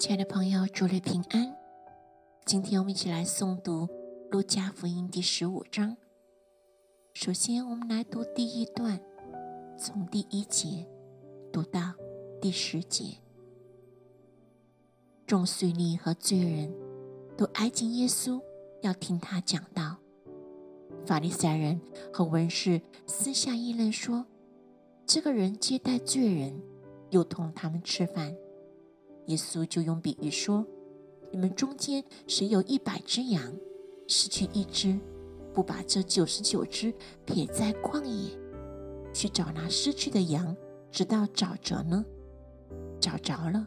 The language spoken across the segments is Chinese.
亲爱的朋友，祝你平安。今天我们一起来诵读《路加福音》第十五章。首先，我们来读第一段，从第一节读到第十节。众税吏和罪人都挨近耶稣，要听他讲道。法利赛人和文士私下议论说：“这个人接待罪人，又同他们吃饭。”耶稣就用比喻说：“你们中间谁有一百只羊，失去一只，不把这九十九只撇在旷野，去找那失去的羊，直到找着呢？找着了，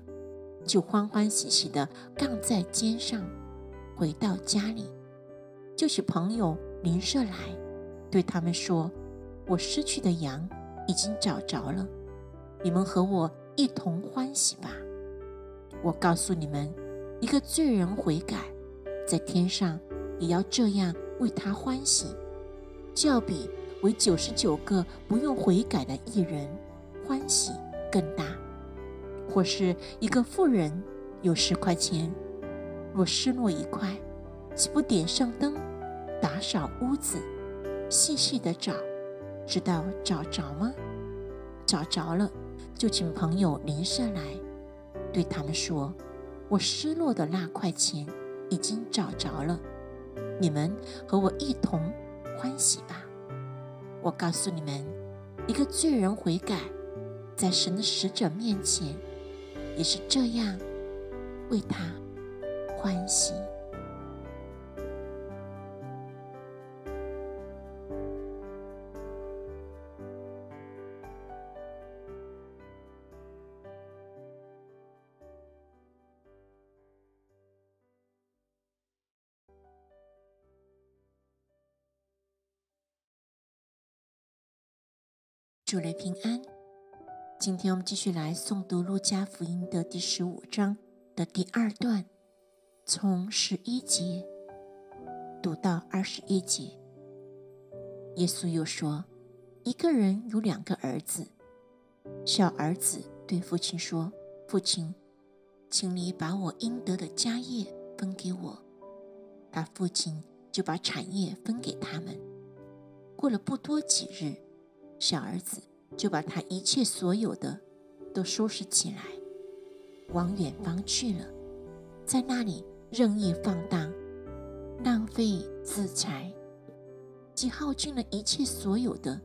就欢欢喜喜的杠在肩上，回到家里，就许朋友。”邻舍来，对他们说：“我失去的羊已经找着了，你们和我一同欢喜吧。”我告诉你们，一个罪人悔改，在天上也要这样为他欢喜，较比为九十九个不用悔改的艺人欢喜更大。或是一个妇人有十块钱，若失落一块，岂不点上灯？打扫屋子，细细的找，直到找着吗？找着了，就请朋友邻舍来，对他们说：“我失落的那块钱已经找着了，你们和我一同欢喜吧。”我告诉你们，一个罪人悔改，在神的使者面前，也是这样为他欢喜。主内平安。今天我们继续来诵读《路加福音》的第十五章的第二段，从十一节读到二十一节。耶稣又说：“一个人有两个儿子，小儿子对父亲说：‘父亲，请你把我应得的家业分给我。’他父亲就把产业分给他们。过了不多几日。”小儿子就把他一切所有的都收拾起来，往远方去了，在那里任意放荡，浪费资财，既耗尽了一切所有的，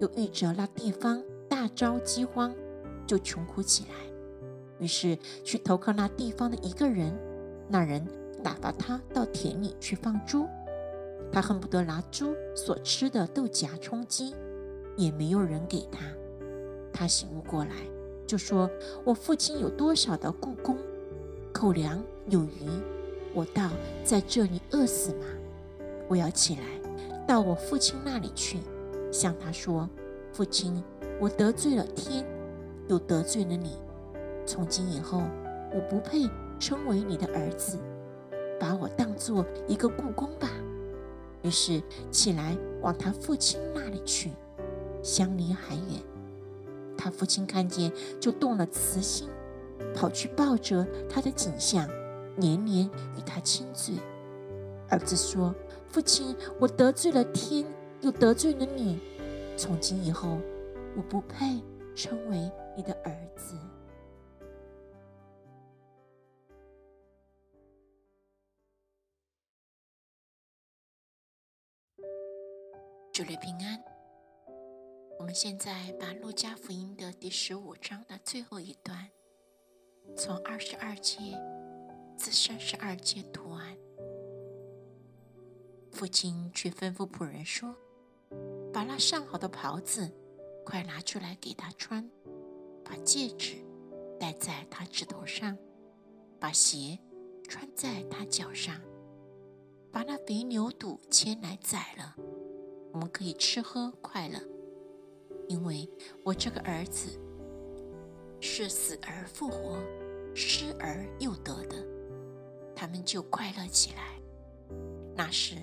又遇着那地方大招饥荒，就穷苦起来。于是去投靠那地方的一个人，那人打发他到田里去放猪，他恨不得拿猪所吃的豆荚充饥。也没有人给他，他醒悟过来，就说：“我父亲有多少的故宫，口粮有余，我倒在这里饿死吗？我要起来，到我父亲那里去，向他说：父亲，我得罪了天，又得罪了你。从今以后，我不配称为你的儿子，把我当做一个故宫吧。于是起来往他父亲那里去。”相离还远，他父亲看见就动了慈心，跑去抱着他的景象，连连与他亲嘴。儿子说：“父亲，我得罪了天，又得罪了你，从今以后，我不配称为你的儿子。”祝你平安。我们现在把《路加福音》的第十五章的最后一段，从二十二节至三十二节读完。父亲却吩咐仆人说：“把那上好的袍子快拿出来给他穿，把戒指戴在他指头上，把鞋穿在他脚上，把那肥牛肚牵来宰了，我们可以吃喝快乐。”因为我这个儿子是死而复活、失而又得的，他们就快乐起来。那时，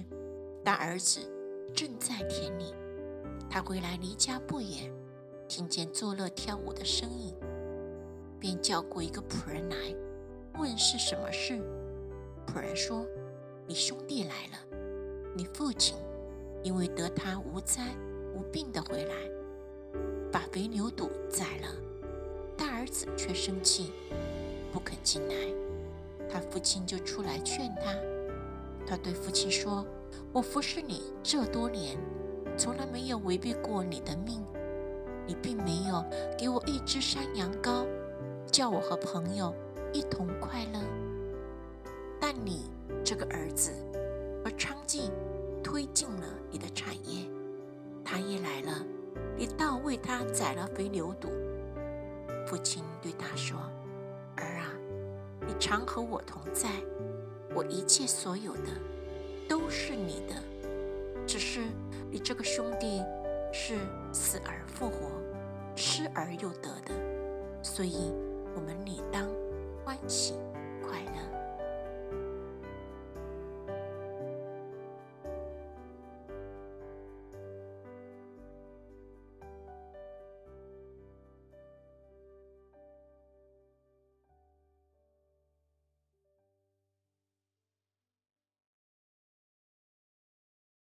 大儿子正在田里，他回来离家不远，听见作乐跳舞的声音，便叫过一个仆人来，问是什么事。仆人说：“你兄弟来了，你父亲因为得他无灾无病的回来，肥牛肚宰了。大儿子却生气，不肯进来。他父亲就出来劝他。他对父亲说：‘我服侍你这多年，从来没有违背过你的命。你并没有给我一只山羊羔，叫我和朋友一同快乐。’”但你这个儿子和娼妓推进了你的产业，他也来了，你倒为他宰了肥牛犊。父亲对他说：“儿啊，你常和我同在，我一切所有的都是你的。只是你这个兄弟是死而复活，失而又得的，所以我们理当欢喜。”